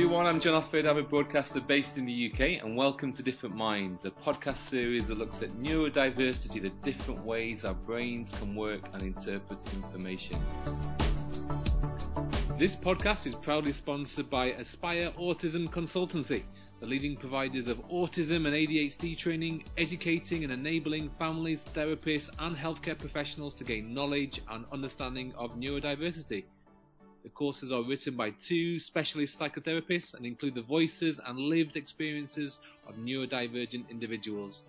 everyone, I'm John Offord. I'm a broadcaster based in the UK, and welcome to Different Minds, a podcast series that looks at neurodiversity, the different ways our brains can work and interpret information. This podcast is proudly sponsored by Aspire Autism Consultancy, the leading providers of autism and ADHD training, educating and enabling families, therapists, and healthcare professionals to gain knowledge and understanding of neurodiversity. The courses are written by two specialist psychotherapists and include the voices and lived experiences of neurodivergent individuals.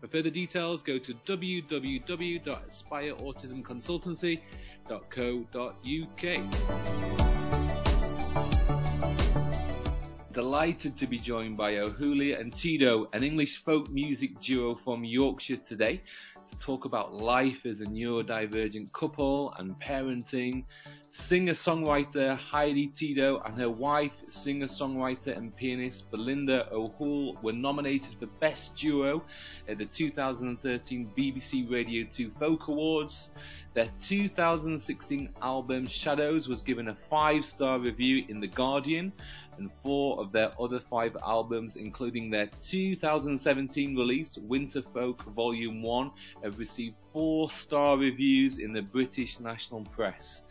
For further details, go to www.aspireautismconsultancy.co.uk. Delighted to be joined by O'Hooley and Tidow, an English folk music duo from Yorkshire today to talk about life as a neurodivergent couple and parenting. Singer-songwriter Heidi Tidow and her wife, singer-songwriter and pianist Belinda O'Hoole, were nominated for Best Duo at the 2013 BBC Radio 2 Folk Awards. Their 2016 album Shadows was given a five-star review in The Guardian and four of their other five albums, including their 2017 release, Winter Folk Volume 1, have received four star reviews in the British National Press.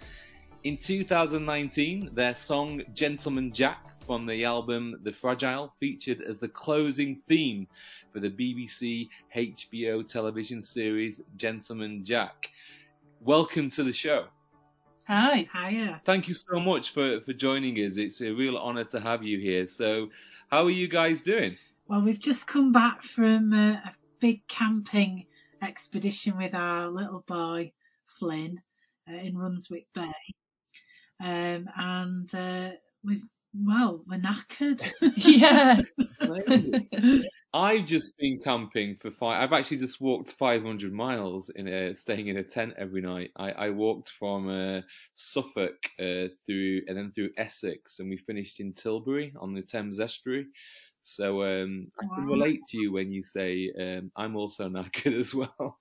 In 2019, their song Gentleman Jack from the album The Fragile featured as the closing theme for the BBC HBO television series Gentleman Jack. Welcome to the show. Hi. Hiya. Thank you so much for, for joining us. It's a real honour to have you here. So, how are you guys doing? Well, we've just come back from uh, a big camping expedition with our little boy, Flynn, uh, in Runswick Bay. Um, and uh, we've, well, we're knackered. yeah. I've just been camping for five. I've actually just walked 500 miles in a staying in a tent every night. I, I walked from uh, Suffolk uh, through and then through Essex, and we finished in Tilbury on the Thames estuary. So um, I can relate to you when you say um, I'm also knackered as well.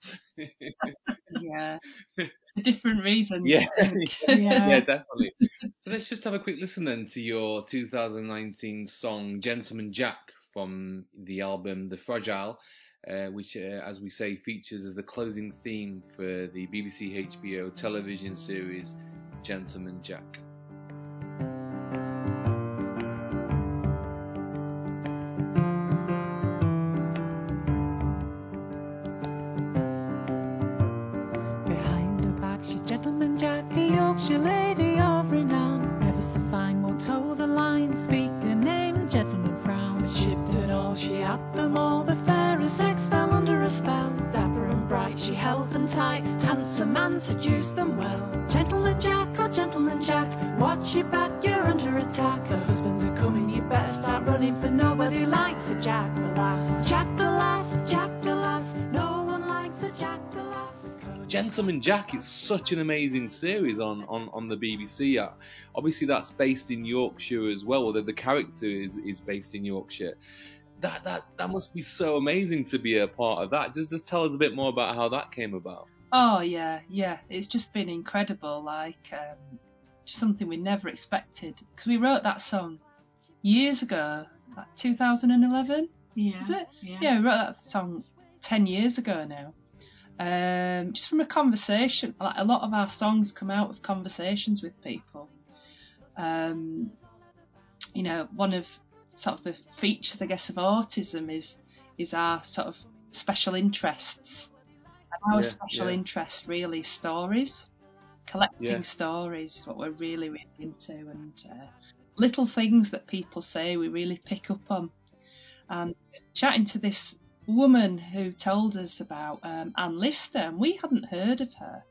yeah. For different reasons. yeah, yeah, Yeah. definitely. So let's just have a quick listen then to your 2019 song "Gentleman Jack" from the album The Fragile, uh, which, uh, as we say, features as the closing theme for the BBC HBO television series Gentleman Jack. Gentleman Jack is such an amazing series on, on, on the BBC. Uh, obviously, that's based in Yorkshire as well, although the character is, is based in Yorkshire. That, that that must be so amazing to be a part of that. Just just tell us a bit more about how that came about. Oh yeah, yeah. It's just been incredible. Like um, just something we never expected because we wrote that song years ago, like 2011. Yeah. Is it? Yeah. Yeah, we wrote that song ten years ago now. Um, just from a conversation. Like a lot of our songs come out of conversations with people. Um, you know, one of sort of the features, I guess, of autism is is our sort of special interests. And our Yeah, special yeah. interest really is stories. Collecting Yeah. stories is what we're really, really into, and uh, little things that people say we really pick up on. And chatting to this woman who told us about um, Anne Lister, and we hadn't heard of her.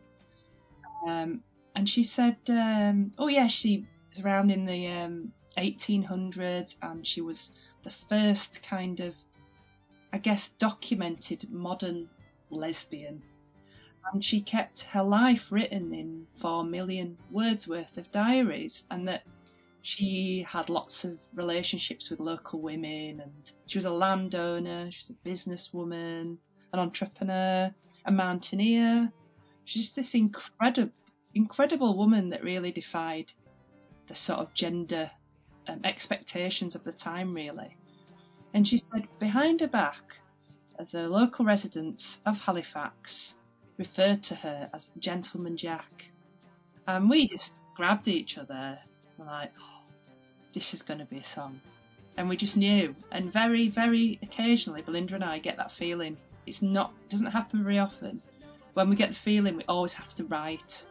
Um, and she said, um, "Oh yeah, she was around in the um, 1800s, and she was the first kind of, I guess, documented modern lesbian." And she kept her life written in four million words worth of diaries, and that she had lots of relationships with local women, and she was a landowner, she was a businesswoman, an entrepreneur, a mountaineer. She's just this incredible, incredible woman that really defied the sort of gender um, expectations of the time, really. And she said, behind her back, the local residents of Halifax referred to her as Gentleman Jack. And we just grabbed each other, like, oh, this is going to be a song. And we just knew. And very, very occasionally, Belinda and I get that feeling. It's not, doesn't happen very often. When we get the feeling, we always have to write.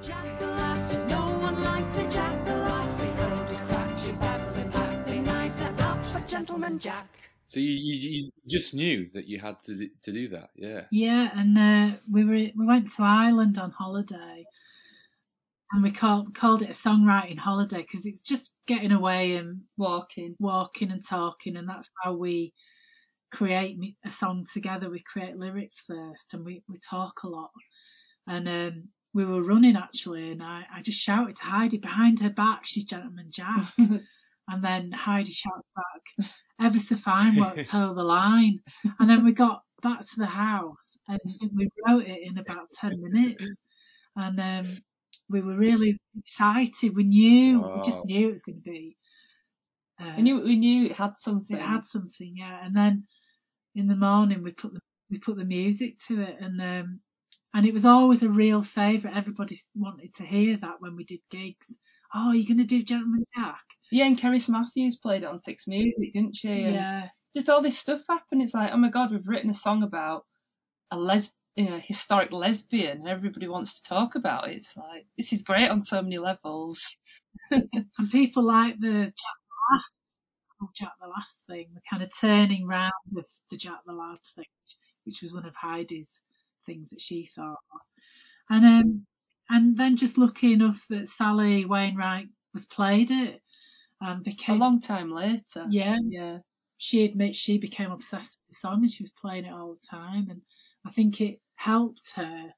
Jack the Last, no one likes a Jack the Last. His coat is cracked, your bags are packed, be nicer up for Gentleman Jack. So you, you, you just knew that you had to to do that, yeah. Yeah, and uh, we were we went to Ireland on holiday, and we called called it a songwriting holiday because it's just getting away and Walking. walking and talking, and that's how we create a song together. We create lyrics first, and we we talk a lot. And um, we were running actually, and I, I just shouted to Heidi behind her back, "She's Gentleman Jack." and then Heidi shouted back, "Ever so fine, won't toe the line." And then we got back to the house, and we wrote it in about ten minutes, and um, we were really excited. We knew, we just knew it was going to be. Uh, We knew, we knew it had something. it had something, yeah. And then in the morning we put the we put the music to it, and um, and it was always a real favourite. Everybody wanted to hear that when we did gigs. Oh, you're gonna do Gentleman Jack? Yeah, and Cerys Matthews played it on Six Music, didn't she? And Yeah, just all this stuff happened. It's like, oh my god, we've written a song about a les, you know, historic lesbian, and everybody wants to talk about it. It's like this is great on so many levels. and people like the Jack the Last, oh, Jack the Last thing, the kind of turning round of the Jack the Last thing, which was one of Heidi's things that she thought. And um, and then just lucky enough that Sally Wainwright was played it and became A long time later. yeah Yeah. she admits she became obsessed with the song and she was playing it all the time and I think it helped her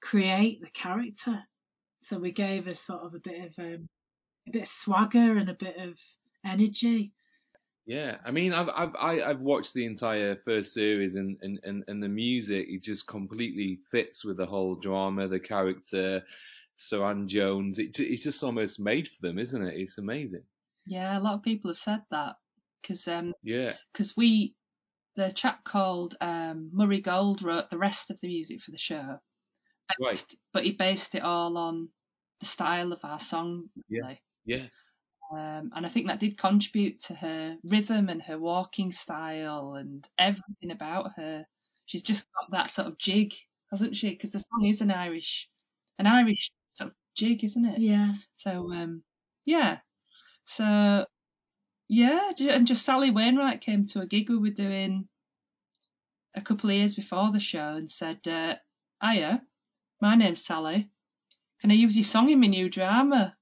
create the character. So we gave her sort of a bit of um, a bit of swagger and a bit of energy. Yeah, I mean, I've I've I- I've watched the entire first series, and, and, and, and the music it just completely fits with the whole drama, the character, Suranne Jones. It it's just almost made for them, isn't it? It's amazing. Yeah, a lot of people have said that because um, Yeah, cause we, the chap called um, Murray Gold wrote the rest of the music for the show. Right. But he based it all on the style of our song. Yeah. yeah, Um, and I think that did contribute to her rhythm and her walking style and everything about her. She's just got that sort of jig, hasn't she? Because the song is an Irish, an Irish sort of jig, isn't it? Yeah. So um, yeah, so yeah, and just Sally Wainwright came to a gig we were doing a couple of years before the show and said, uh, "Hiya, my name's Sally. Can I use your song in my new drama?"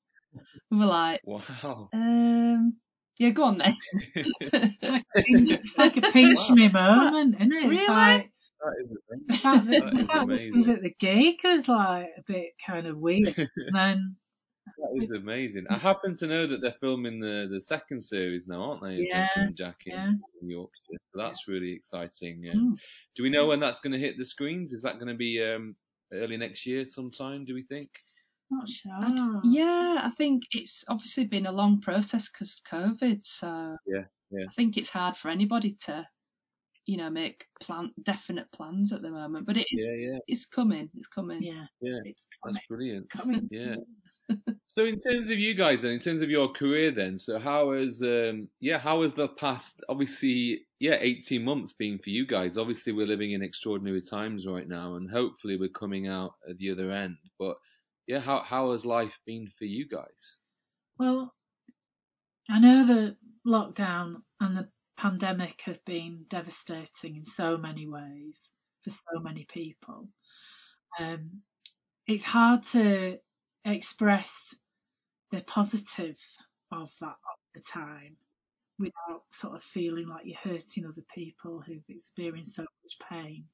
We were like, wow. um, yeah, go on then. It's like a pinch, it's like a pinch Wow. me moment, isn't it? It's Really? like That is the amazing. fact that, That the is fact that she was at the gig was like a bit kind of weird. And then That is amazing. I happen to know that they're filming the, the second series now, aren't they? of Yeah, Gentleman Jack in, yeah. in Yorkshire. So that's really exciting. Uh, Mm. Do we know when that's going to hit the screens? Is that going to be um, early next year sometime, do we think? not sure. I'd- yeah, I think it's obviously been a long process because of COVID. So Yeah, yeah. I think it's hard for anybody to, you know, make plan definite plans at the moment. But it is, Yeah, yeah, it's coming. It's coming. Yeah, yeah. it's That's brilliant. coming Yeah. So in terms of you guys then, in terms of your career then, so how has um yeah, how has the past obviously yeah, eighteen months been for you guys? Obviously we're living in extraordinary times right now and hopefully we're coming out at the other end. But yeah, how how has life been for you guys? Well, I know the lockdown and the pandemic have been devastating in so many ways for so many people. Um, it's hard to express the positives of that of the time without sort of feeling like you're hurting other people who've experienced so much pain.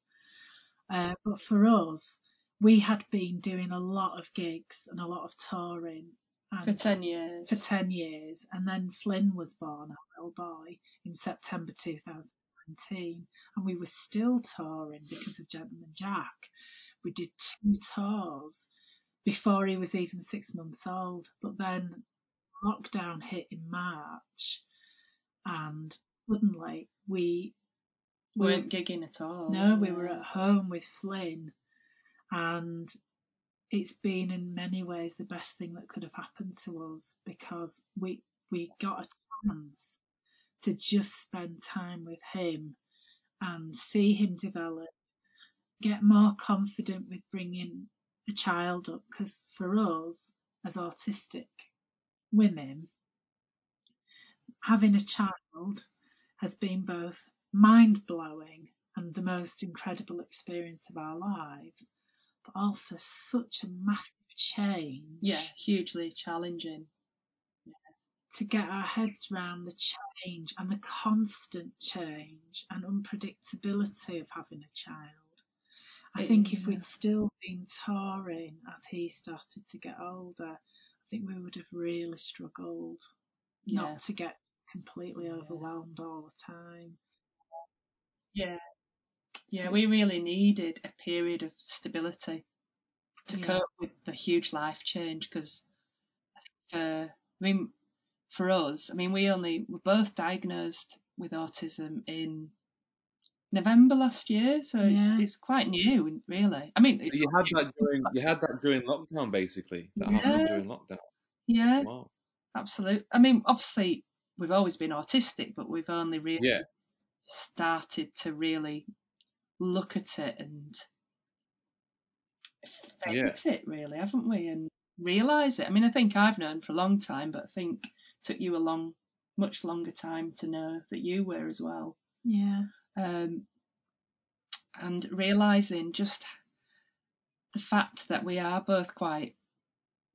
Uh, but for us, we had been doing a lot of gigs and a lot of touring. For ten years. for 10 years. And then Flynn was born, our little boy, in September 2019. And we were still touring because of Gentleman Jack. We did two tours before he was even six months old. But then lockdown hit in March, and suddenly we We weren't gigging at all. no, we were at home with Flynn, and it's been in many ways the best thing that could have happened to us because we we got a chance to just spend time with him and see him develop, get more confident with bringing a child up. Because for us, as autistic women, having a child has been both mind blowing and the most incredible experience of our lives, but also such a massive change. Yeah, hugely challenging. to get our heads round the change and the constant change and unpredictability of having a child. I think if we'd still been touring as he started to get older, I think we would have really struggled Yeah. not to get completely overwhelmed all the time. Yeah. Yeah, So we really needed a period of stability to Yeah. cope with the huge life change because for I mean for us, I mean we only were both diagnosed with autism in November last year, so Yeah. it's it's quite new really. I mean, So you had that during you had that during lockdown, basically. That happened Yeah. during lockdown. yeah, Wow. absolutely. I mean, obviously we've always been autistic, but we've only really Yeah. started to really look at it and Yeah. face it really, haven't we? And realise it. I mean, I think I've known for a long time, but I think it took you a long, much longer time to know that you were as well. Yeah. Um, and realising just the fact that we are both quite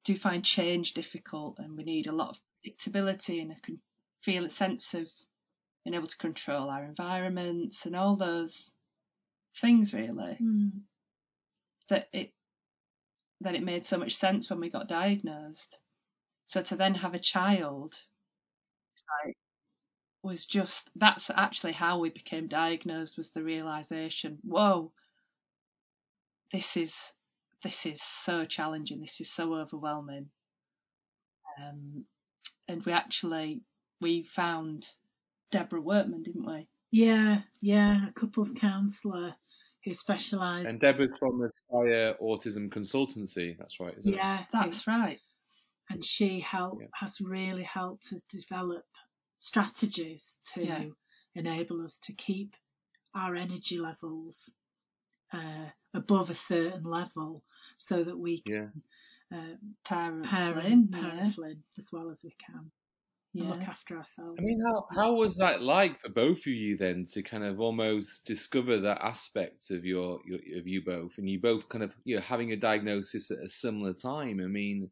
do find change difficult, and we need a lot of predictability and a con- feel a sense of being able to control our environments and all those things really Mm. that it that it made so much sense when we got diagnosed. So to then have a child it's like, was just that's actually how we became diagnosed was the realization, whoa, this is this is so challenging, this is so overwhelming. Um, and we actually we found Deborah Workman, didn't we? Yeah, yeah, a couples counsellor who specialised. And Deborah's from the Aspire Autism Consultancy. That's right, isn't it? Yeah, That's right. and she help Yeah. has really helped us develop strategies to Yeah. enable us to keep our energy levels uh, above a certain level so that we Yeah. can uh, Tara parent, Flynn, parent yeah. Flynn as well as we can and look after ourselves. I mean, how how was that like for both of you then to kind of almost discover that aspect of your, your of you both, and you both kind of you know having a diagnosis at a similar time? I mean,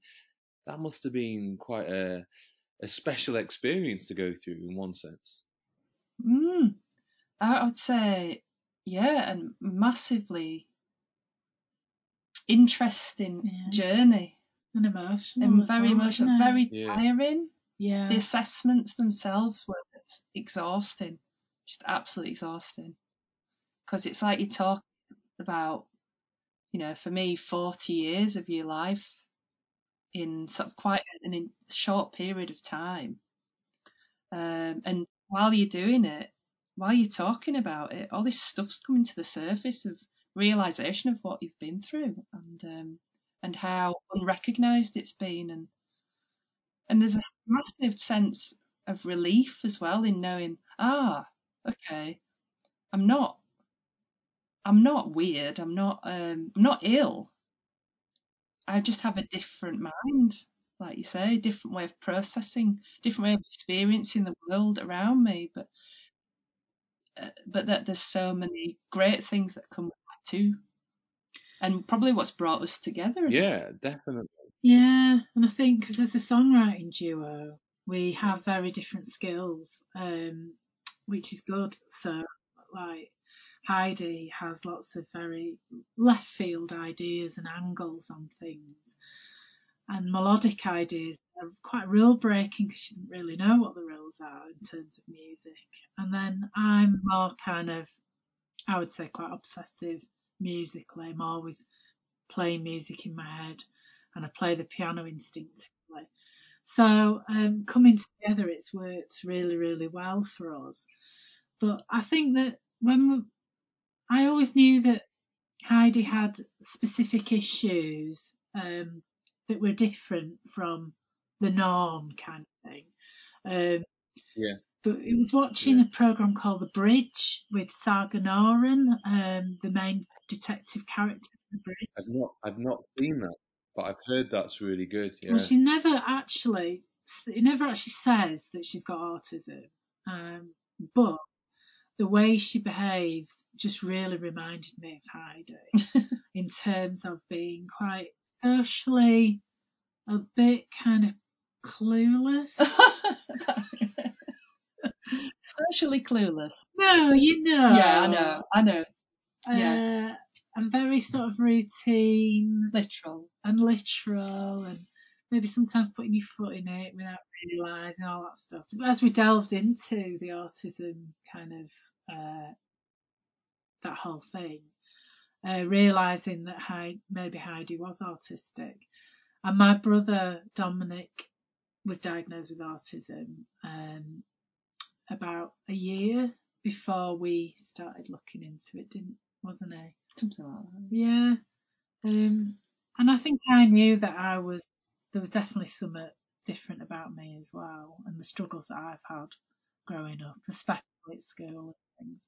that must have been quite a a special experience to go through in one sense. Mm, I would say, yeah, and massively interesting Yeah. journey and emotional. and very well, emotional, very Yeah. tiring. yeah. The assessments themselves were exhausting, just absolutely exhausting. Because it's like you talk about, you know, for me, 40 years of your life in sort of quite an in short period of time. Um, and while you're doing it, while you're talking about it, all this stuff's coming to the surface of realization of what you've been through and um, and how unrecognised it's been, and and there's a massive sense of relief as well in knowing, ah, okay, I'm not, I'm not weird, I'm not, um, I'm not ill. I just have a different mind, like you say, a different way of processing, different way of experiencing the world around me, but uh, but that there's so many great things that come with that too, and probably what's brought us together. As Yeah, definitely. Yeah, and I think because as a songwriting duo, we have very different skills, um, which is good. So, like, Heidi has lots of very left field ideas and angles on things, and melodic ideas are quite rule breaking because she didn't really know what the rules are in terms of music. And then I'm more kind of, I would say, quite obsessive musically. I'm always playing music in my head and I play the piano instinctively. So um, coming together, it's worked really, really well for us. But I think that when we, I always knew that Heidi had specific issues um, that were different from the norm kind of thing. Um, Yeah. But it was watching a program called The Bridge with Saga um, the main detective character of The Bridge. I've not I've not seen that, but I've heard that's really good. Yeah. Well, she never actually, it never actually says that she's got autism, um, but the way she behaves just really reminded me of Heidi in terms of being quite socially a bit kind of clueless. Socially clueless. no, you know. Yeah, I know. I know. yeah. Uh, and very sort of routine Literal. and literal and maybe sometimes putting your foot in it without realising all that stuff. As we delved into the autism kind of uh, that whole thing, uh, realising that Heidi, maybe Heidi was autistic. And my brother Dominic was diagnosed with autism um, about a year before we started looking into it, didn't wasn't he? Something like that. Yeah. Um, and I think I knew that I was, there was definitely something different about me as well, and the struggles that I've had growing up, especially at school and things.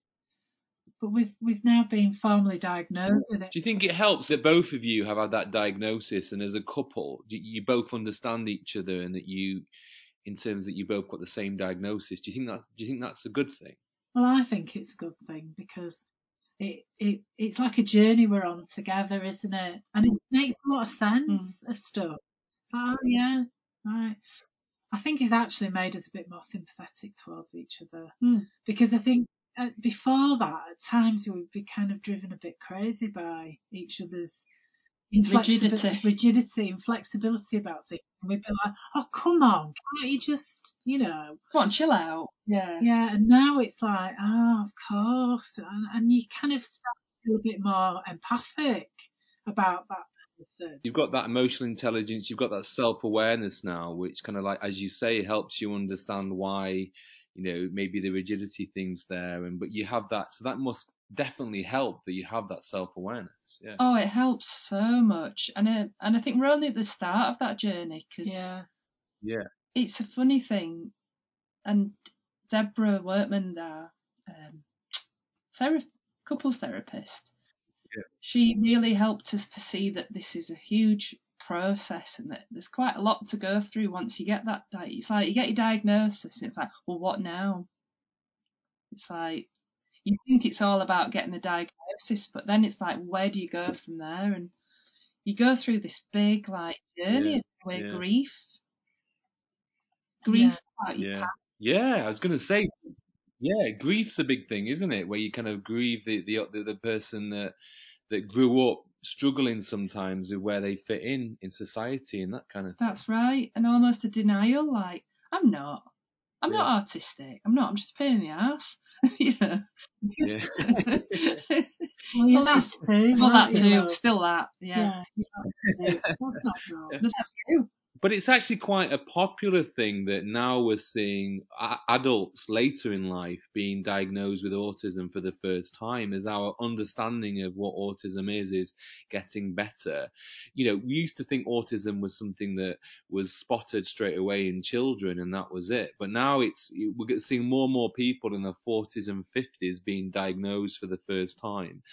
But we've we've now been formally diagnosed with it. Do you think it helps that both of you have had that diagnosis, and as a couple, you, you both understand each other, and that you, in terms that you both got the same diagnosis? Do you think that's Do you think that's a good thing? Well, I think it's a good thing because it, it it's like a journey we're on together, isn't it? And it makes a lot of hmm. sense of stuff. Oh yeah, right. I think it's actually made us a bit more sympathetic towards each other Mm. because I think uh, before that, at times we would be kind of driven a bit crazy by each other's inflexibi- Rigidity. rigidity and flexibility about things. And we'd be like, oh, come on, can't you just, you know, Come on, chill out. Yeah. yeah, and now it's like, oh, of course, and, and you kind of start to feel a bit more empathic about that person. You've got that emotional intelligence, you've got that self awareness now, which kind of like, as you say, helps you understand why, you know, maybe the rigidity thing's there, and but you have that, so that must definitely help that you have that self awareness. Yeah. Oh, it helps so much, and it, and I think we're only at the start of that journey because Yeah, Yeah. it's a funny thing, and Deborah Workman, our um, thera- couples therapist, Yeah. she really helped us to see that this is a huge process and that there's quite a lot to go through once you get that. Di- it's like you get your diagnosis, and it's like, well, what now? It's like you think it's all about getting the diagnosis, but then it's like, where do you go from there? And you go through this big like journey Yeah, of where yeah. grief, grief Yeah. about your Yeah. past. Yeah, I was gonna say, yeah, grief's a big thing, isn't it? Where you kind of grieve the the the, the person that that grew up struggling sometimes with where they fit in in society and that kind of thing. That's right, and almost a denial, like I'm not, I'm not autistic, I'm not, I'm just a pain in the ass, you know. Yeah. well, yeah, Well, that it's- too. well, that too, still that, yeah. Yeah, yeah, that's not wrong. No, that's true. But it's actually quite a popular thing that now we're seeing adults later in life being diagnosed with autism for the first time as our understanding of what autism is is getting better. You know, we used to think autism was something that was spotted straight away in children and that was it. But now it's we're seeing more and more people in their 40s and 50s being diagnosed for the first time.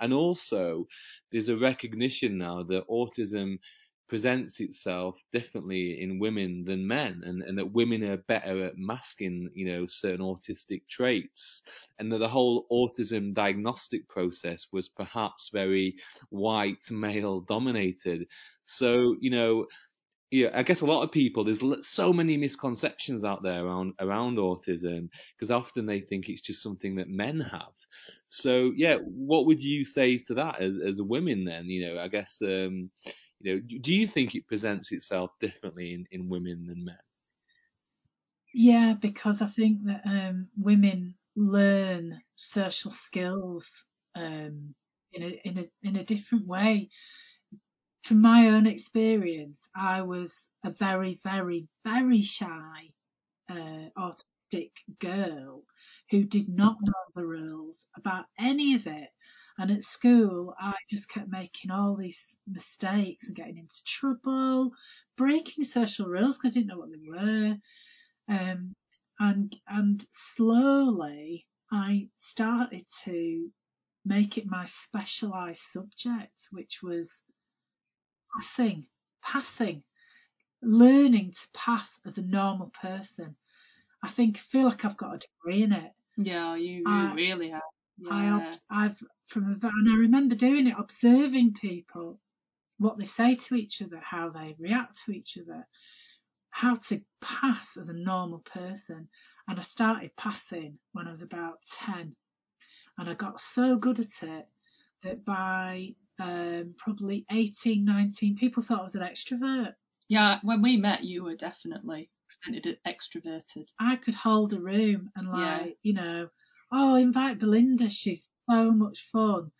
And also there's a recognition now that autism presents itself differently in women than men and, and that women are better at masking, you know, certain autistic traits and that the whole autism diagnostic process was perhaps very white male dominated. So, you know, yeah, I guess a lot of people, there's so many misconceptions out there around, around autism because often they think it's just something that men have. So yeah, what would you say to that as, as women then? You know, I guess, um, you know, do you think it presents itself differently in, in women than men? Yeah, because I think that um, women learn social skills um, in a in a in a different way from my own experience, I was a very, very, very shy uh, autistic girl who did not know the rules about any of it. And at school, I just kept making all these mistakes and getting into trouble, breaking social rules because I didn't know what they were. Um, and and slowly, I started to make it my specialised subject, which was passing, passing, learning to pass as a normal person. I think feel like I've got a degree in it. Yeah, you, you I- really have. I Yeah. ob- I've from and I remember doing it, observing people, what they say to each other, how they react to each other, how to pass as a normal person. And I started passing when I was about ten, and I got so good at it that by um, probably 18, 19, people thought I was an extrovert. yeah, when we met, you were definitely as extroverted. I could hold a room and Yeah. like, you know, oh, invite Belinda, she's so much fun,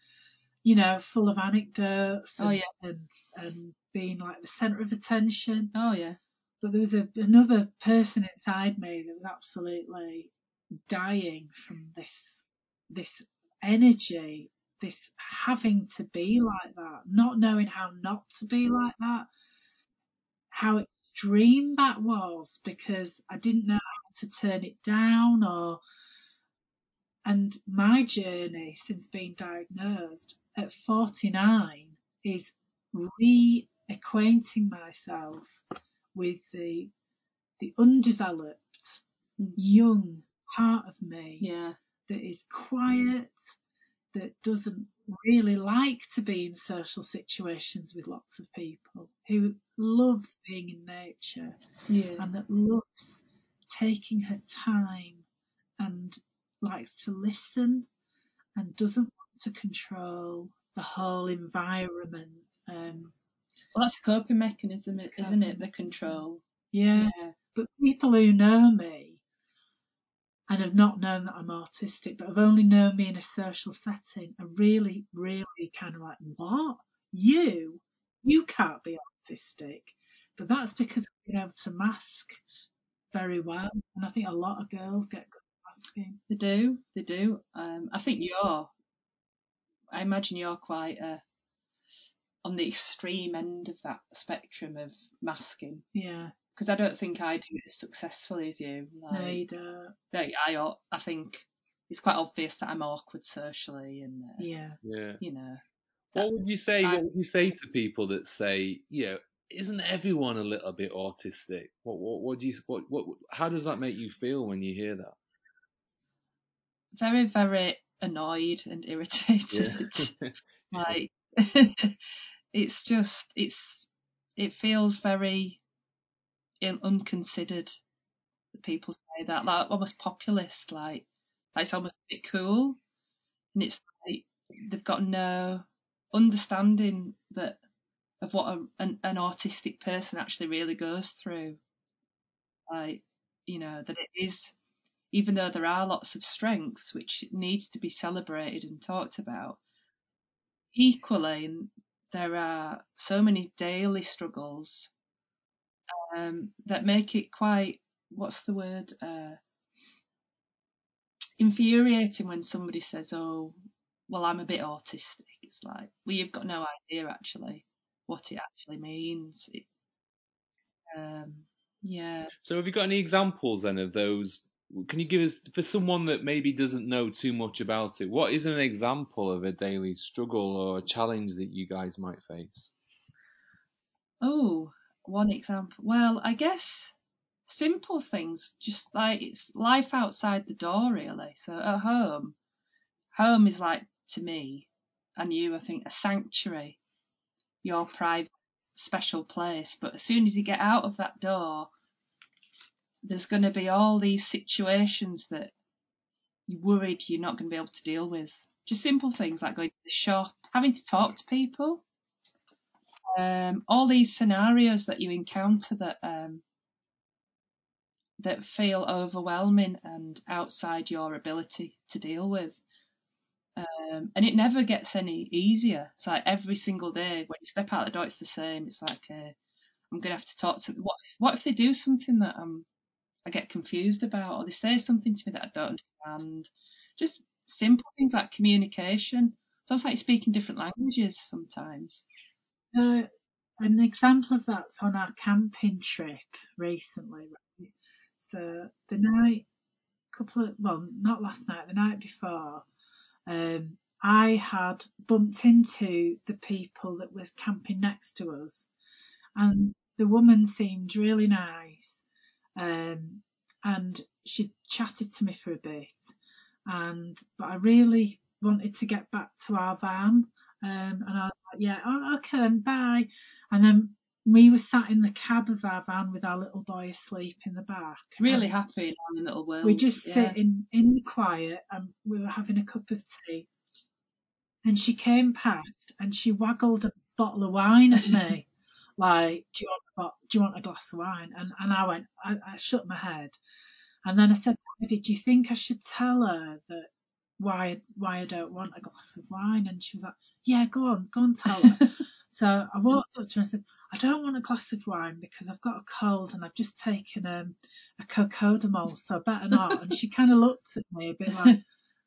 you know, full of anecdotes oh, and, Oh, yeah. and, and being like the centre of attention. Oh, yeah. But there was a, another person inside me that was absolutely dying from this, this energy, this having to be like that, not knowing how not to be like that, how extreme that was because I didn't know how to turn it down or and my journey since being diagnosed at 49 is reacquainting myself with the the undeveloped mm. young part of me Yeah. that is quiet, that doesn't really like to be in social situations with lots of people, who loves being in nature Yeah. and that loves taking her time and likes to listen and doesn't want to control the whole environment. Um, Well, that's a coping mechanism, isn't it? The control. yeah, but people who know me and have not known that I'm autistic, but have only known me in a social setting, are really, really kind of like, what? You? You can't be autistic. But that's because I've been able to mask very well. And I think a lot of girls get good at masking. They do. They do. Um, I think you're. I imagine you're quite uh, on the extreme end of that spectrum of masking. Yeah. Because I don't think I do it as successfully as you. Like, No, you don't. like, I, I think it's quite obvious that I'm awkward socially, and uh, Yeah. Yeah. you know, What would you say? I- What would you say to people that say, you know, isn't everyone a little bit autistic? What what what do you what what how does that make you feel when you hear that? very, very annoyed and irritated. Yeah. like it's just it's it feels very in, unconsidered. That people say that like almost populist like, like it's almost a bit cool. And it's like they've got no understanding that of what a, an, an autistic person actually really goes through. Like you know that it is even though there are lots of strengths which needs to be celebrated and talked about equally there are so many daily struggles um, that make it quite what's the word uh, infuriating when somebody says oh well i'm a bit autistic it's like well you've got no idea actually what it actually means it, um, yeah So have you got any examples then of those? Can you give us for someone that maybe doesn't know too much about it? What is an example of a daily struggle or a challenge that you guys might face? Oh, one example. Well, I guess simple things, just like it's life outside the door, really. So at home, home is like to me and you, I think, a sanctuary, your private, special place. But as soon as you get out of that door, there's going to be all these situations that you're worried you're not going to be able to deal with. Just simple things like going to the shop, having to talk to people um, all these scenarios that you encounter that um, that feel overwhelming and outside your ability to deal with. Um, and it never gets any easier. It's like every single day when you step out the door, it's the same. It's like uh, I'm gonna have to talk to. What if, what if they do something that I'm I get confused about, or they say something to me that I don't understand? Just simple things like communication. It's almost like speaking different languages sometimes. Uh, an example of that's on our camping trip recently. So the night, couple of well, not last night, the night before, um, I had bumped into the people that was camping next to us, and the woman seemed really nice, um, and she chatted to me for a bit, and but I really wanted to get back to our van, um, and I like, yeah, oh, okay, then bye, and then we were sat in the cab of our van with our little boy asleep in the back. Really and happy in little world. we just yeah. sit in, in the quiet and we were having a cup of tea. And she came past and she waggled a bottle of wine at me. like, do you want a, do you want a glass of wine? And, and I went, I, I shook my head. And then I said, did you think I should tell her that why, why I don't want a glass of wine? And she was like, yeah, go on, go and tell her. So I walked up to her and said, I don't want a glass of wine because I've got a cold and I've just taken um, a cocodamol, so better not. And she kind of looked at me a bit like,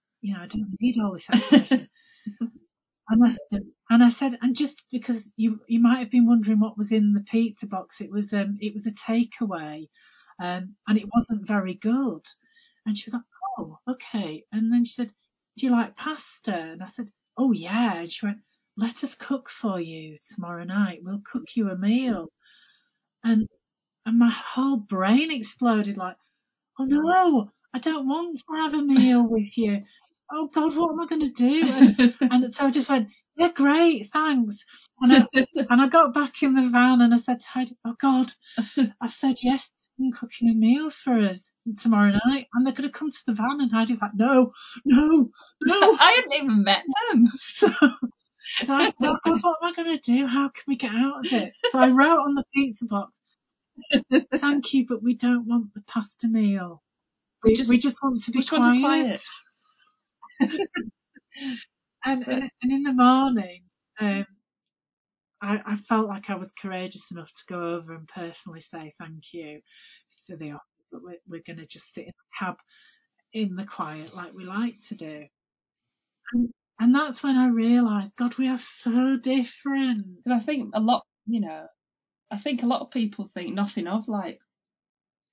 you know, I don't need all this and I said, and I said, and just because you you might have been wondering what was in the pizza box, it was um it was a takeaway, um and it wasn't very good. And she was like, oh, okay. And then she said, do you like pasta? And I said, oh yeah. And she went, let us cook for you tomorrow night. We'll cook you a meal. And and my whole brain exploded like, oh no, I don't want to have a meal with you. Oh God, what am I going to do? And, and so I just went, yeah, great, thanks. And I, and I got back in the van and I said to Heidi, oh God, I've said yes to cooking a meal for us tomorrow night. And they're going to come to the van. And Heidi's like, no, no, no. I hadn't even met them. So, so I said, oh God, what am I going to do? How can we get out of it? So I wrote on the pizza box, thank you, but we don't want the pasta meal. We, We just- we just want to be We just want quiet. quiet. And, So- and and in the morning, um, I, I felt like I was courageous enough to go over and personally say thank you to the office, but we're, we're going to just sit in the cab in the quiet like we like to do. And, and that's when I realised, God, we are so different. Because I think a lot, you know, I think a lot of people think nothing of like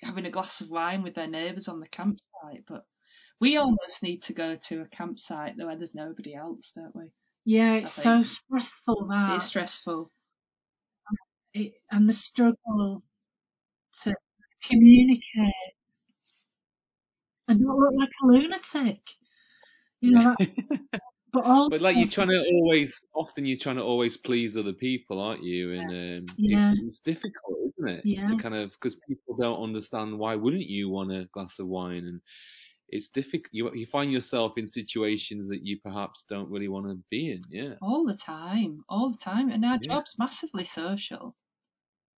having a glass of wine with their neighbours on the campsite, but we almost need to go to a campsite where there's nobody else, don't we? Yeah, it's so stressful that. It's stressful. it, and the struggle to communicate and not look like a lunatic. You know, that, but also, But like you're trying to always, often you're trying to always please other people, aren't you? And um, Yeah. it's, it's difficult, isn't it? Yeah. To kind of because people don't understand why wouldn't you want a glass of wine, and it's difficult. You you find yourself in situations that you perhaps don't really want to be in. Yeah. All the time, all the time. And our Yeah. job's massively social.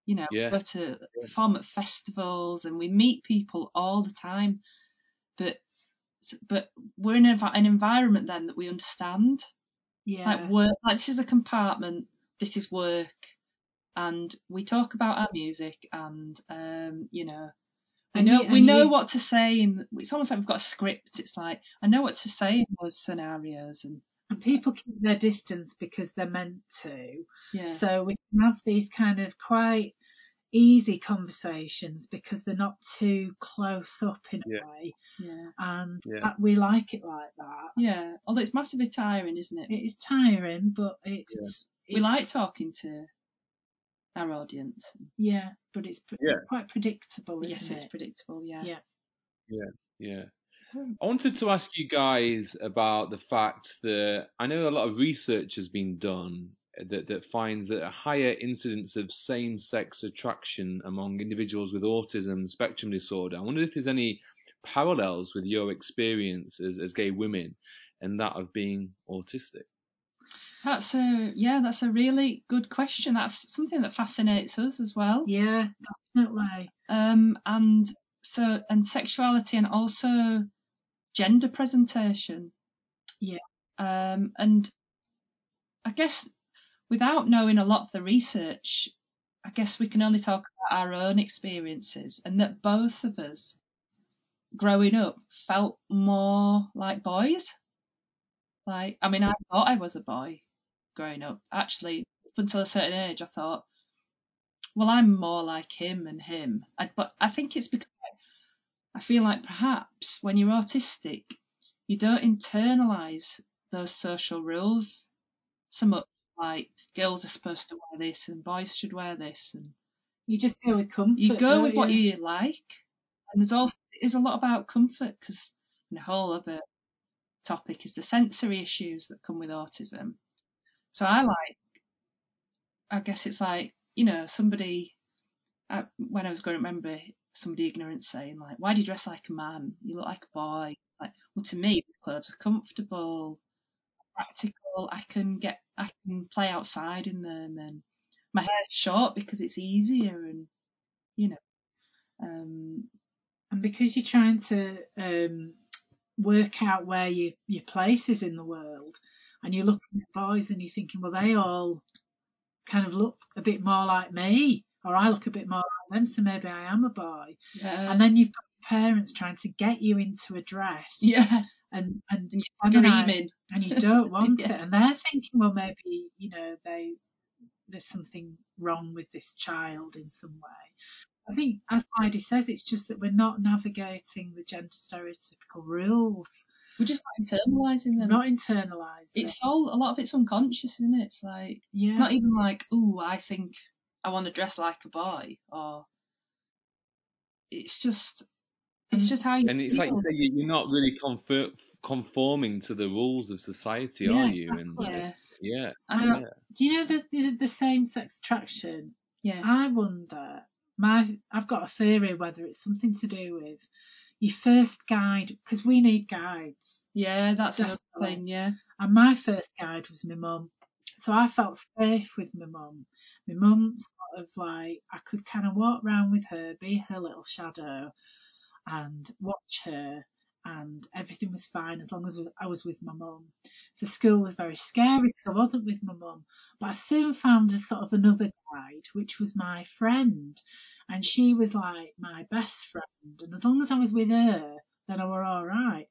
You know, Yeah. we go to perform at festivals and we meet people all the time. But but we're in an environment then that we understand. yeah, like work like this is a compartment this is work and we talk about our music and um you know we And know you- we know you- what to say in it's almost like we've got a script. It's like i know what to say in those scenarios and and people keep their distance because they're meant to. yeah. So we can have these kind of quite easy conversations because they're not too close up in a way, yeah. And Yeah. that, we like it like that. yeah. Although it's massively tiring isn't it? It is tiring, but it's we it's- like talking to our audience yeah, but it's, pre- Yeah. it's quite predictable, isn't yes it? it's predictable yeah Yeah. Yeah. I wanted to ask you guys about the fact that I know a lot of research has been done that, that finds that a higher incidence of same sex attraction among individuals with autism spectrum disorder. I wonder if there's any parallels with your experience as, as gay women and that of being autistic. That's a yeah that's a really good question that's something that fascinates us as well Yeah, definitely. um, and so and sexuality and also gender presentation. Yeah. Um, and I guess without knowing a lot of the research, I guess we can only talk about our own experiences and that both of us growing up felt more like boys. Like, I mean, I thought I was a boy growing up. Actually, up until a certain age, I thought, well, I'm more like him and him. I, but I think it's because I feel like perhaps when you're autistic, you don't internalize those social rules so much. Like girls are supposed to wear this and boys should wear this, and You just go with comfort. you go with what you like. And there's also is a lot about comfort because the whole other topic is the sensory issues that come with autism. So I like, I guess it's like you know somebody uh, when I was going to remember somebody ignorant saying like, "Why do you dress like a man? You look like a boy." Like, well, to me, these clothes are comfortable, practical. I can get, I can play outside in them, and my hair's short because it's easier, and you know, um, And because you're trying to um, work out where your your place is in the world, and you're looking at boys and you're thinking, well, they all kind of look a bit more like me, or I look a bit more like them, so maybe I am a boy. yeah, and then you've got parents trying to get you into a dress, yeah, and and and you're screaming. and you don't want Yeah. it, and they're thinking, well, maybe you know they there's something wrong with this child in some way. I think, as Heidi says, it's just that we're not navigating the gender stereotypical rules. We're just not internalising them. not internalised. it's all a lot of it's unconscious, isn't it? It's like yeah. it's not even like, oh, I think I want to dress like a boy, or it's just it's just how you And it's like you feel. say, you- you're not really confer- conforming to the rules of society, Yeah, are you? And yeah, yeah, I know, yeah. Do you know the the, the same sex attraction? yes, I wonder. My I've got a theory whether it's something to do with your first guide because we need guides. yeah, that's another thing, yeah, And my first guide was my mum. So I felt safe with my mum. My mum sort of like, I could kind of walk around with her, be her little shadow, and watch her, and everything was fine as long as I was with my mum. So school was very scary because I wasn't with my mum. But I soon found a sort of another guide, which was my friend. And she was like my best friend. And as long as I was with her, then I were all right.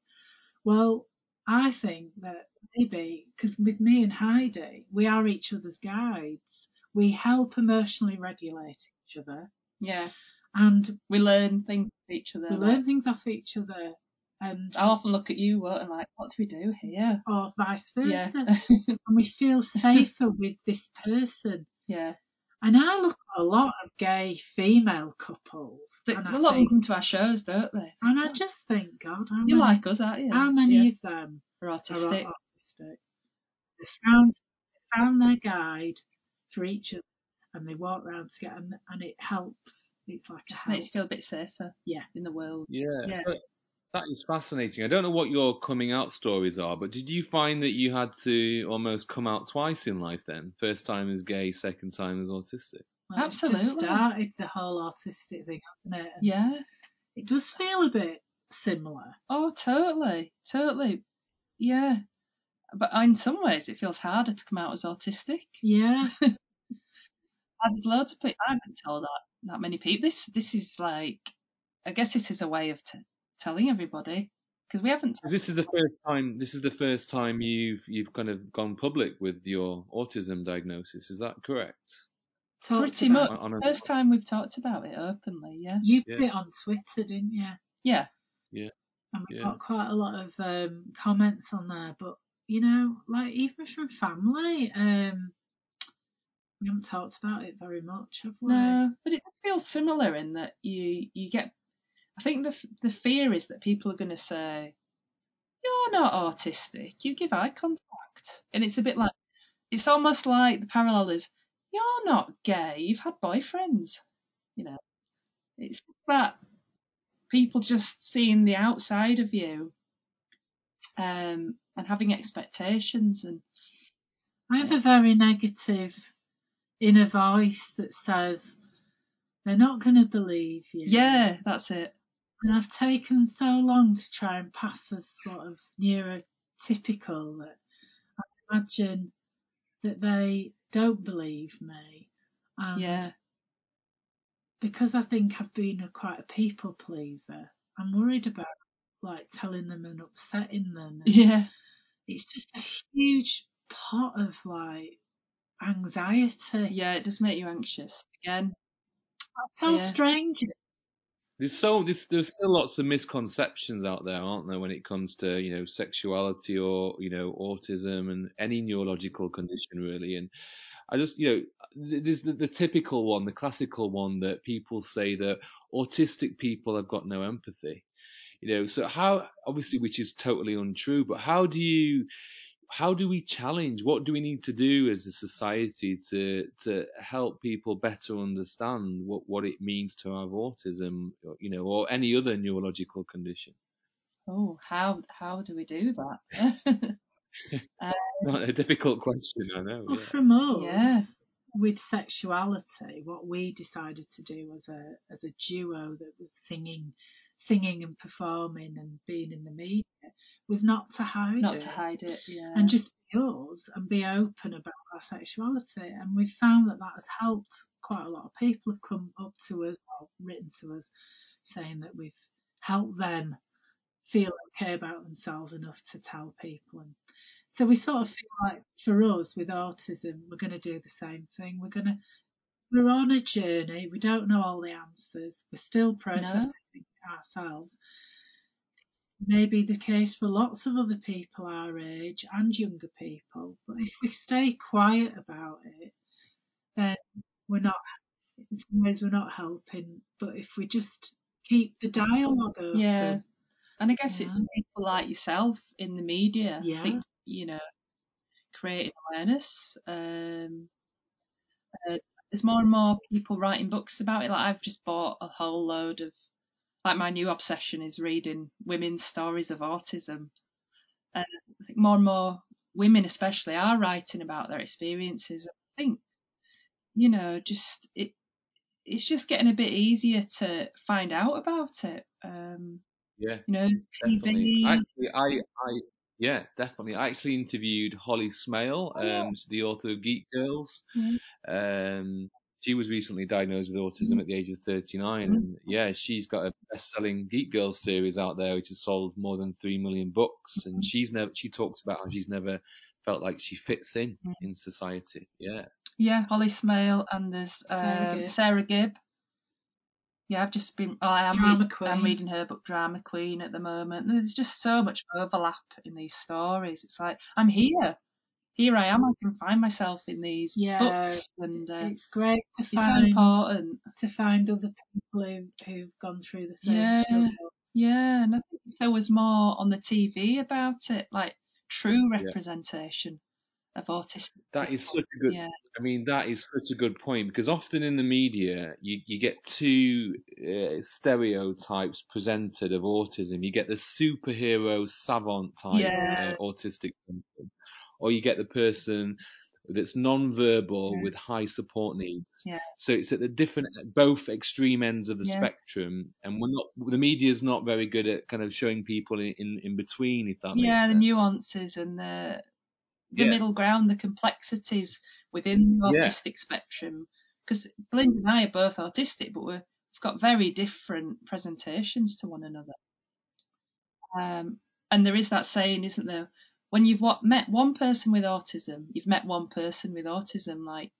Well, I think that maybe because with me and Heidi, we are each other's guides. We help emotionally regulate each other, yeah. and We learn things from each other. we learn things off each other, and I'll often look at you Wot, and like, what do we do here? or vice versa. Yeah, versa, and we feel safer with this person. yeah. And I look at a lot of gay female couples, But and a I lot of them come to our shows, don't they? and I just think, God, how You many, like us, aren't you? how many yeah. of them are are autistic? autistic. They found they found their guide for each other, and they walk around together, and, and it helps. It's like a Just help. makes you feel a bit safer. Yeah. In the world. Yeah, Yeah. but that is fascinating. I don't know what your coming out stories are, but did you find that you had to almost come out twice in life then? First time as gay, second time as autistic? Well, it's Absolutely. just started the whole autistic thing, hasn't it? And Yeah. It does feel a bit similar. Oh, totally, totally. Yeah. But in some ways, it feels harder to come out as autistic. Yeah. There's loads of people. I haven't told that that many people. This this is like, I guess this is a way of t- telling everybody because we haven't. This is the first time. This is the first time you've you've kind of gone public with your autism diagnosis. Is that correct? Talked Pretty much. A- First time we've talked about it openly. Yeah. You put Yeah. it on Twitter, didn't you? Yeah. Yeah. And we Yeah. got quite a lot of um, comments on there, but you know, like even from family, um, we haven't talked about it very much, have we? No, but it just feels similar in that you you get. I think the the fear is that people are going to say, "You're not autistic. You give eye contact," and it's a bit like it's almost like the parallel is, "You're not gay. You've had boyfriends." You know, it's that people just seeing the outside of you, um, and having expectations and I have a very negative inner voice that says they're not going to believe you. yeah, that's it. And I've taken so long to try and pass as sort of neurotypical that I imagine that they don't believe me. And Yeah. because I think I've been a quite a people pleaser, I'm worried about like telling them and upsetting them. And Yeah. It's just a huge pot of like anxiety. Yeah, it does make you anxious. Again, Tell Yeah. strangers. There's so there's, there's still lots of misconceptions out there, aren't there, when it comes to you know sexuality or you know autism and any neurological condition really. And I just you know th- there's the, the typical one, the classical one that people say that autistic people have got no empathy. You know, so how obviously which is totally untrue, but how do you how do we challenge? What do we need to do as a society to to help people better understand what, what it means to have autism, or, you know, or any other neurological condition? oh, how how do we do that? Um, Not a difficult question, I know. Well, yeah. from us, Yeah. with sexuality, what we decided to do as a as a duo that was singing, singing and performing and being in the media was not to hide Not it, to hide it. Yeah. and just be us and be open about our sexuality. And we've found that that has helped quite a lot of people have come up to us or written to us saying that we've helped them feel okay about themselves enough to tell people. And so we sort of feel like for us with autism, we're going to do the same thing. We're going to, we're on a journey. We don't know all the answers. We're still processing it ourselves. Maybe the case for lots of other people our age and younger people. But if we stay quiet about it, then we're not, in some ways, we're not helping. But if we just keep the dialogue open, Yeah. And I guess it's people like yourself in the media. Yeah. I think, you know, creating awareness. Um, uh, there's more and more people writing books about it. Like I've just bought a whole load of, like my new obsession is reading women's stories of autism. And I think more and more women, especially, are writing about their experiences. I think, you know, just it, it's just getting a bit easier to find out about it. Um, Yeah, you know, definitely. TV. Actually, I, I, yeah, definitely. I actually interviewed Holly Smale, um, the author of Geek Girls. Yeah. Um, she was recently diagnosed with autism at the age of 39, Mhm. and yeah, she's got a best-selling Geek Girls series out there, which has sold more than three million books. And she's never, she talks about how she's never felt like she fits in Mhm. in society. Yeah, Yeah, Holly Smale and there's Sarah um, Sara Gibbs. Yeah, I've just been. Oh, I am. Drama read- I'm reading her book, Drama Queen, at the moment. And there's just so much overlap in these stories. It's like I'm here. Here I am. I can find myself in these Yeah, books, and uh, it's great to it's so find important. to find other people who, who've gone through the same Yeah. struggle. Yeah, and I think if there was more on the TV about it, like true Yeah. representation of autistic. that is people. such a good. Yeah, I mean, that is such a good point because often in the media, you, you get two uh, stereotypes presented of autism. You get the superhero savant type Yeah. uh, autistic person, or you get the person that's non-verbal Yeah. with high support needs. Yeah. So it's at the different, both extreme ends of the Yeah. spectrum, and we're not. The media's not very good at kind of showing people in in, in between, if that makes yeah, sense. the nuances and the the Yeah. middle ground, the complexities within the Yeah. autistic spectrum. Because Belinda and I are both autistic, but we're, we've got very different presentations to one another. Um, and there is that saying, isn't there? When you've what, met one person with autism, you've met one person with autism. Like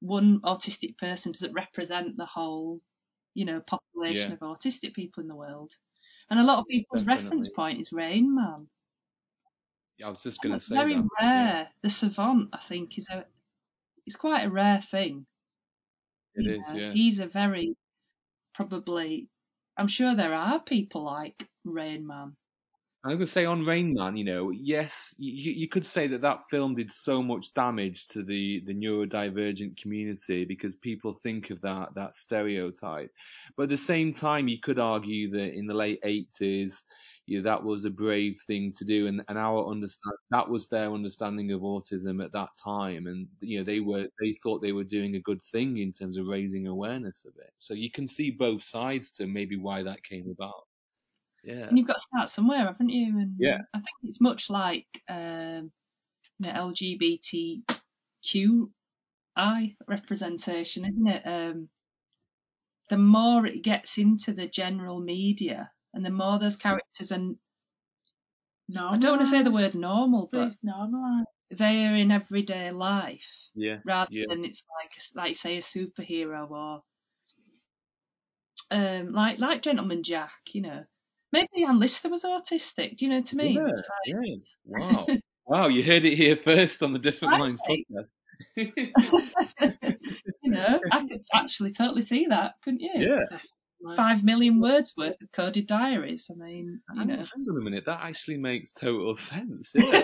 one autistic person doesn't represent the whole, you know, population Yeah. of autistic people in the world. And a lot of people's reference point is Rain Man. Yeah, I was just going to say very that. rare. Yeah, The savant, I think, is a it's quite a rare thing. it you is. know. Yeah. He's a very probably. I'm sure there are people like Rain Man. I would say on Rain Man, you know, yes, you, you could say that that film did so much damage to the, the neurodivergent community because people think of that, that stereotype. But at the same time, you could argue that in the late 80s, you know, that was a brave thing to do and, and our understand, that was their understanding of autism at that time. And, you know, they were, they thought they were doing a good thing in terms of raising awareness of it. So you can see both sides to maybe why that came about. Yeah. And you've got to start somewhere, haven't you? And Yeah. I think it's much like um, you know, LGBTQI representation, isn't it? Um, the more it gets into the general media, and the more those characters are. No, I don't want to say the word normal, but but it's normalised. they are in everyday life Yeah. rather Yeah. than it's like like say a superhero or um like like Gentleman Jack, you know. Maybe Anne Lister was autistic. Do you know what I mean? Yeah, like- yeah. Wow. wow, you heard it here first on the Different Right, Minds Steve. podcast. you know, I could actually totally see that, couldn't you? yeah. Definitely. Five million words worth of coded diaries. I mean, you Hang, know. hang on a minute, that actually makes total sense. Yeah.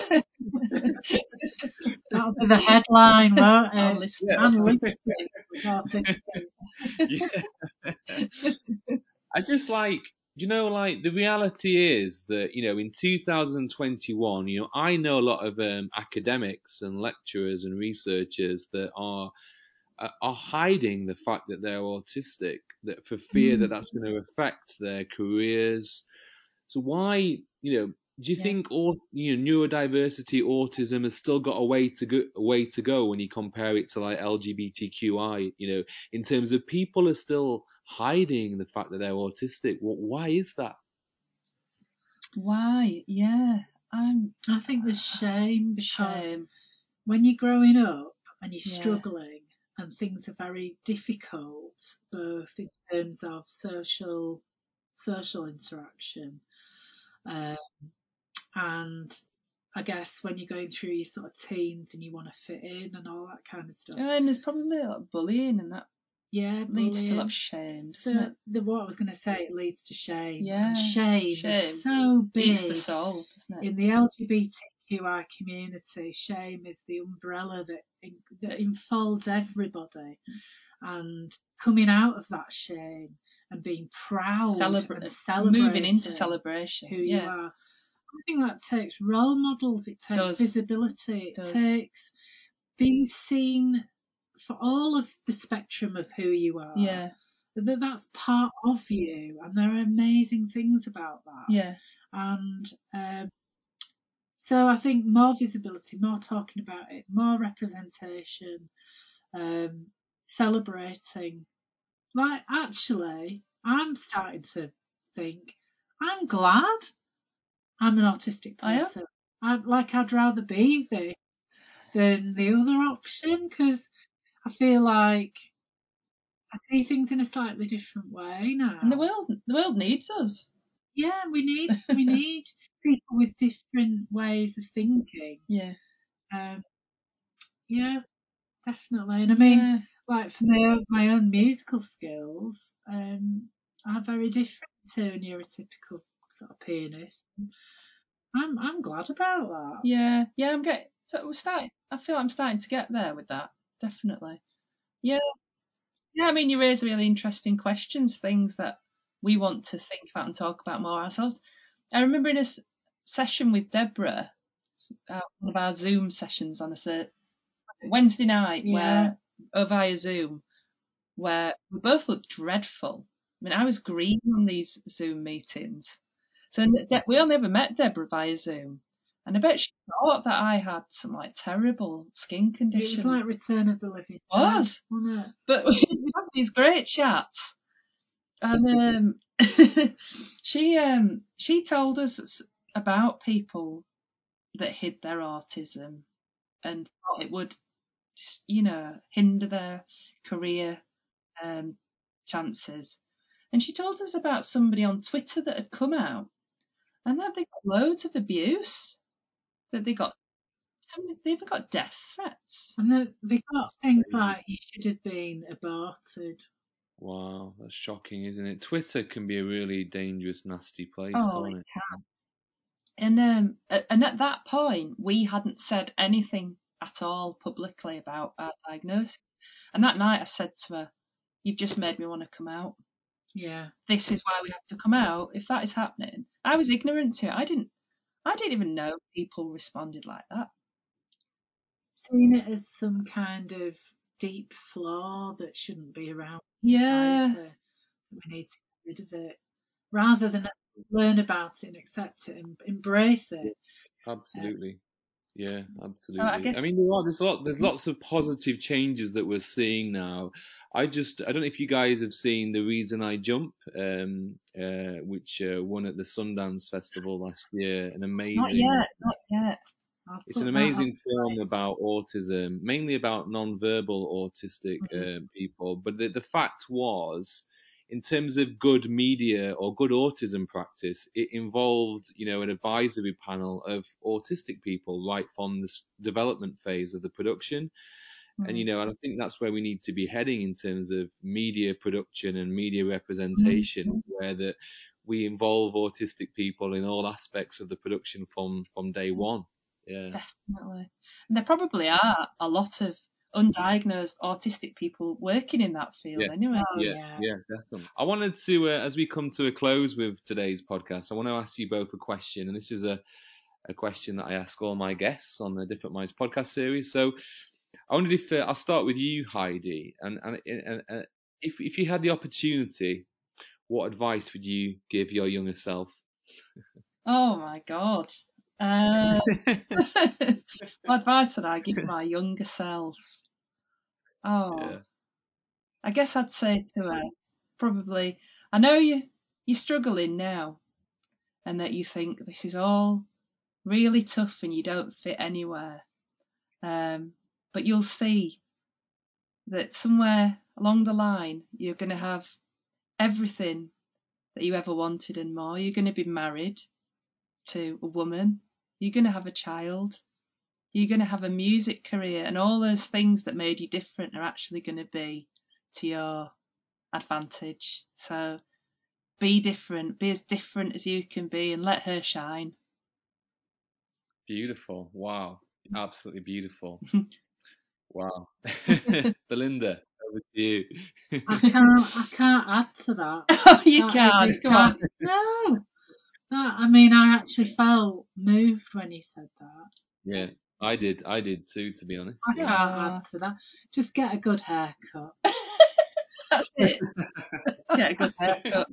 That'll be the headline, won't Ann it? Lister. Yeah. Anne Lister was yeah. I just like, you know, like the reality is that, you know, in 2021, you know, I know a lot of um, academics and lecturers and researchers that are uh, are hiding the fact that they're autistic, that for fear that Mm. that's going to affect their careers. So why, you know, do you Yeah. think all you know neurodiversity, autism has still got a way to go, a way to go when you compare it to like LGBTQI? You know, in terms of people are still hiding the fact that they're autistic. Wh- Why is that? Why? Yeah. I'm I think there's shame because shame. when you're growing up and you're Yeah. struggling and things are very difficult, both in terms of social social interaction, um, and I guess when you're going through your sort of teens and you want to fit in and all that kind of stuff. And there's probably a lot of bullying and that Yeah, leads to a lot of shame. So the what I was going to say, it leads to shame. Yeah, and shame, shame. is so big Eats the soul, doesn't it? in the LGBTQI community. Shame is the umbrella that that enfolds everybody, and coming out of that shame and being proud Celebra- and celebrating moving into celebration. who yeah. you are. I think that takes role models. It takes Does. visibility. It Does. takes being seen for all of the spectrum of who you are Yeah. that that's part of you and there are amazing things about that Yeah. and um, so i think more visibility more talking about it more representation um, celebrating like actually i'm starting to think i'm glad i'm an autistic Are you? person I'd, like i'd rather be this than the other option because i feel like I see things in a slightly different way now. And the world, the world needs us. Yeah, we need we need people with different ways of thinking. Yeah. Um, yeah, definitely. And I mean, yeah. like for my own, my own musical skills, um, are very different to a neurotypical sort of pianist. I'm I'm glad about that. Yeah, yeah, I'm getting. So we're starting. I feel I'm starting to get there with that. Definitely. Yeah. Yeah, I mean, you raise really interesting questions, things that we want to think about and talk about more ourselves. I remember in a s- session with Deborah, uh, one of our Zoom sessions on a Wednesday night, Yeah. where uh, via Zoom, where we both looked dreadful. I mean, I was green on these Zoom meetings. So De- we all never met Deborah via Zoom. And I bet she thought that I had some like terrible skin condition. It was like Return of the Living Dead, Was. wasn't it? but we had these great chats. And um, she um, she told us about people that hid their autism and thought it would, you know, hinder their career um, chances. And she told us about somebody on Twitter that had come out and that they got loads of abuse. That they got, they even got death threats. And they, got things like you should have been aborted. Wow, that's shocking, isn't it? Twitter can be a really dangerous, nasty place, Oh, can't it it? can. And um, and at that point, we hadn't said anything at all publicly about our diagnosis. And that night, I said to her, "You've just made me want to come out. Yeah. This is why we have to come out. If that is happening, I was ignorant to it. I didn't, I didn't even know people responded like that. Seeing it as some kind of deep flaw that shouldn't be around Yeah. society. That we need to get rid of it. Rather than learn about it and accept it and embrace it. Absolutely. Yeah, oh, absolutely. I, guess- mean, there are, there's a lot, there's lots of positive changes that we're seeing now. I just, I don't know if you guys have seen The Reason I Jump, um, uh, which uh, won at the Sundance Festival last year. An amazing, Not yet, not yet. I'll it's an amazing film about autism, mainly about non-verbal autistic Mhm. uh, people. But the, the fact was, in terms of good media or good autism practice, it involved, you know, an advisory panel of autistic people right from the development phase of the production. And mm. you know, and I think that's where we need to be heading in terms of media production and media representation, mm-hmm. where that we involve autistic people in all aspects of the production from from day mm. one. Yeah. Definitely. And there probably are a lot of undiagnosed autistic people working in that field Yeah. anyway. Oh, yeah, yeah. yeah, definitely. I wanted to, uh, as we come to a close with today's podcast, I want to ask you both a question, and this is a, a question that I ask all my guests on the Different Minds podcast series. So, I wondered if uh, I'll start with you, Heidi, and and, and, and if if you had the opportunity, what advice would you give your younger self? Oh my god. Uh, what advice would I give my younger self? Oh, Yeah. I guess I'd say to her, probably, I know you, you're struggling now and that you think this is all really tough and you don't fit anywhere. Um, but you'll see that somewhere along the line, you're going to have everything that you ever wanted and more. You're going to be married to a woman. You're going to have a child. You're going to have a music career, and all those things that made you different are actually going to be to your advantage. So be different, be as different as you can be, and let her shine. Beautiful. Wow. Absolutely beautiful. wow. Belinda, over to you. I can't. I can't add to that. oh, you That can. Come on. No. That, I mean, I actually felt moved when he said that. yeah, I did. I did too, to be honest. I can't Yeah. add to that. Just get a good haircut. That's it. Get a good haircut.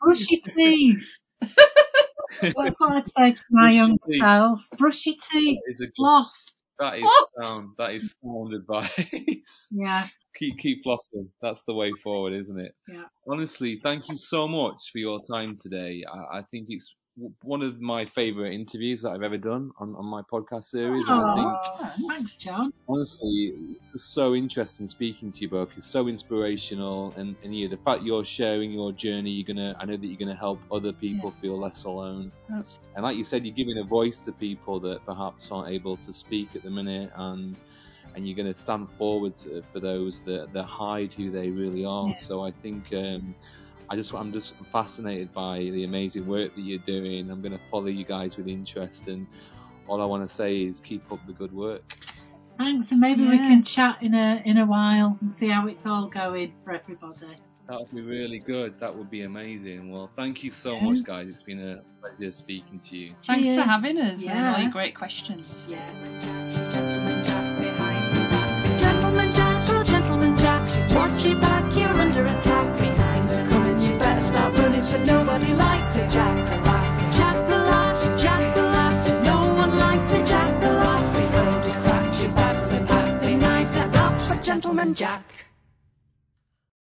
Brush your teeth. That's what I'd say to my Brush young self. Brush your teeth. That is good- Floss. That is sound. That is sound advice. Yeah. keep keep flossing. That's the way forward, isn't it? Yeah. Honestly, thank you so much for your time today. I, I think it's one of my favourite interviews that I've ever done on, on my podcast series. and I think Oh, thanks, John. honestly, it's so interesting speaking to you both. You're so inspirational, and and you, the fact you're sharing your journey, you're gonna, I know that you're gonna help other people feel less alone. Absolutely. And like you said, you're giving a voice to people that perhaps aren't able to speak at the minute, and and you're going to stand forward to, for those that, that hide who they really are. Yeah. So I think um, I just I'm just fascinated by the amazing work that you're doing. I'm going to follow you guys with interest, and all I want to say is keep up the good work. Thanks, and maybe we can chat in a in a while and see how it's all going for everybody. That would be really good. That would be amazing. Well, thank you so Yeah. much, guys. It's been a pleasure speaking to you. Thanks for having us and Yeah. all your great questions. Yeah. gentleman jack.